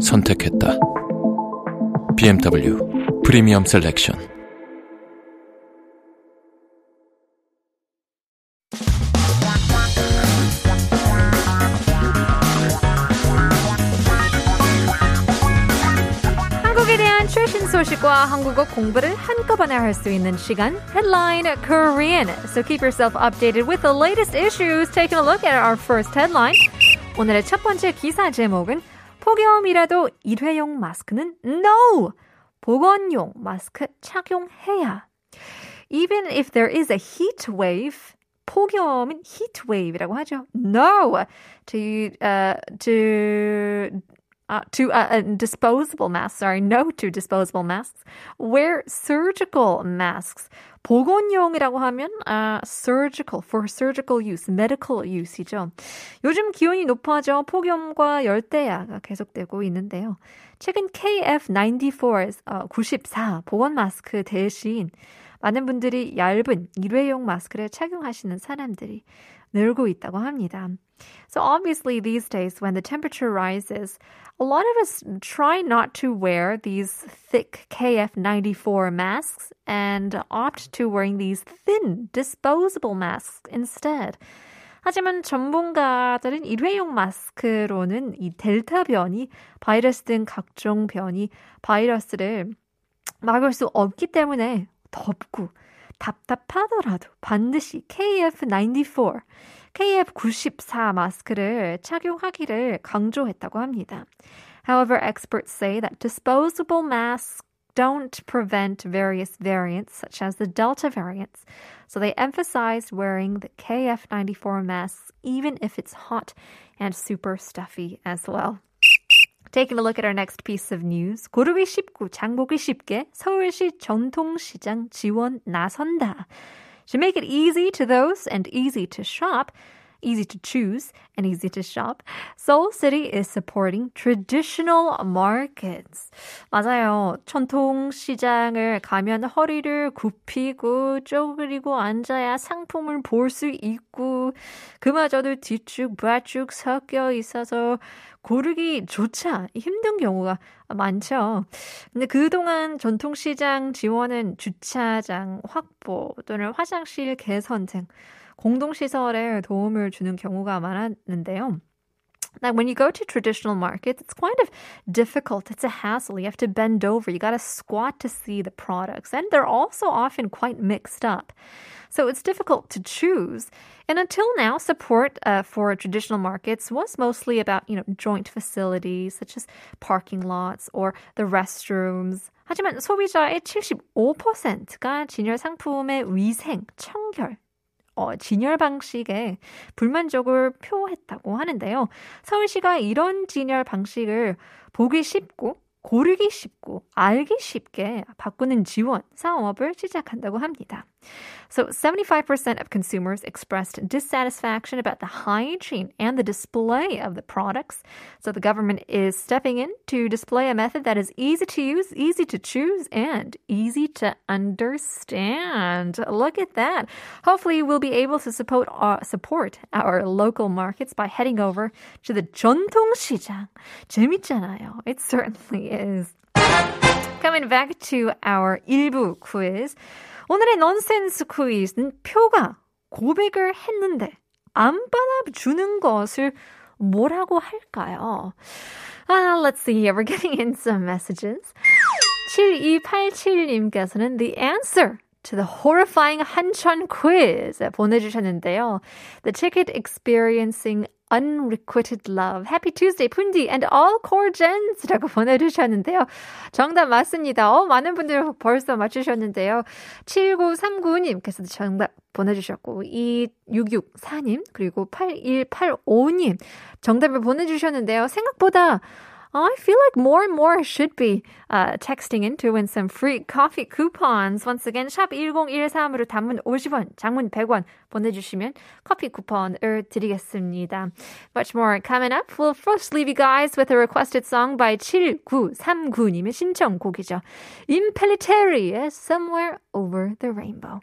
선택했다. BMW 프리미엄 셀렉션. 한국에 대한 최신 소식과 한국어 공부를 한꺼번에 할 수 있는 시간 Headline Korean. So keep yourself updated with the latest issues. Taking a look at our first headline. 오늘의 첫 번째 기사 제목은 폭염이라도 일회용 마스크는 No! 보건용 마스크 착용해야. Even if there is a heat wave, 폭염은 heat wave이라고 하죠. No! To, uh, to uh, to uh, uh, disposable masks. Sorry, no to disposable masks. Wear surgical masks. 보건용이라고 하면 uh, surgical for surgical use, medical use이죠. 요즘 기온이 높아져 폭염과 열대야가 계속되고 있는데요. 최근 KF94, 어, 94 보건 마스크 대신 많은 분들이 얇은 일회용 마스크를 착용하시는 사람들이 늘고 있다고 합니다. So obviously these days when the temperature rises, a lot of us try not to wear these thick KF94 masks and opt to wearing these thin disposable masks instead. 하지만 전문가들은 일회용 마스크로는 이 델타 변이, 바이러스 등 각종 변이, 바이러스를 막을 수 없기 때문에 덥고 답답하더라도 반드시 KF94, KF94 마스크를 착용하기를 강조했다고 합니다. However, experts say that disposable masks don't prevent various variants, such as the Delta variants. So they emphasized wearing the KF94 masks, even if it's hot and super stuffy as well. Taking a look at our next piece of news. 고르기 쉽고 장보기 쉽게 서울시 전통시장 지원 나선다. To make it easy to those and easy to shop, easy to choose and easy to shop, Seoul City is supporting traditional markets. 맞아요. 전통 시장을 가면 허리를 굽히고 쪼그리고 앉아야 상품을 볼 수 있고 그마저도 뒤축 좌축 섞여 있어서 고르기 조차 힘든 경우가 많죠. 근데 그동안 전통시장 지원은 주차장 확보 또는 화장실 개선 등 공동시설에 도움을 주는 경우가 많았는데요. Now, when you go to traditional markets, it's kind of difficult. It's a hassle. You have to bend over. You got to squat to see the products. And they're also often quite mixed up. So it's difficult to choose. And until now, support uh, for traditional markets was mostly about, you know, joint facilities such as parking lots or the restrooms. 하지만 소비자의 75%가 진열 상품의 위생, 청결, 어, 진열 방식에 불만족을 표했다고 하는데요. 서울시가 이런 진열 방식을 보기 쉽고 고르기 쉽고 알기 쉽게 바꾸는 지원 사업을 시작한다고 합니다. So 75% of consumers expressed dissatisfaction about the hygiene and the display of the products. So the government is stepping in to display a method that is easy to use, easy to choose, and easy to understand. Look at that. Hopefully we'll be able to support our, support our local markets by heading over to the 전통시장. 재밌잖아요. It certainly is. Coming back to our 1부 quiz. 오늘의 넌센스 퀴즈는 표가 고백을 했는데 안 받아주는 것을 뭐라고 할까요? Ah, let's see here. We're getting in some messages. 7287님께서는 the answer to the horrifying 한천 quiz 보내주셨는데요. The ticket experiencing unrequited love. Happy Tuesday, 푼디 and all core gens라고 보내주셨는데요. 정답 맞습니다. 어, 많은 분들 벌써 맞추셨는데요. 7939님께서도 정답 보내주셨고, 2664님, 그리고 8185님 정답을 보내주셨는데요. 생각보다 I feel like more and more should be uh, texting in to win some free coffee coupons. Once again, 샵 1013으로 단문 50원, 장문 100원 보내주시면 커피 쿠폰을 드리겠습니다. Much more coming up. We'll first leave you guys with a requested song by 7939님의 신청곡이죠. Impellitteri, Somewhere Over the Rainbow.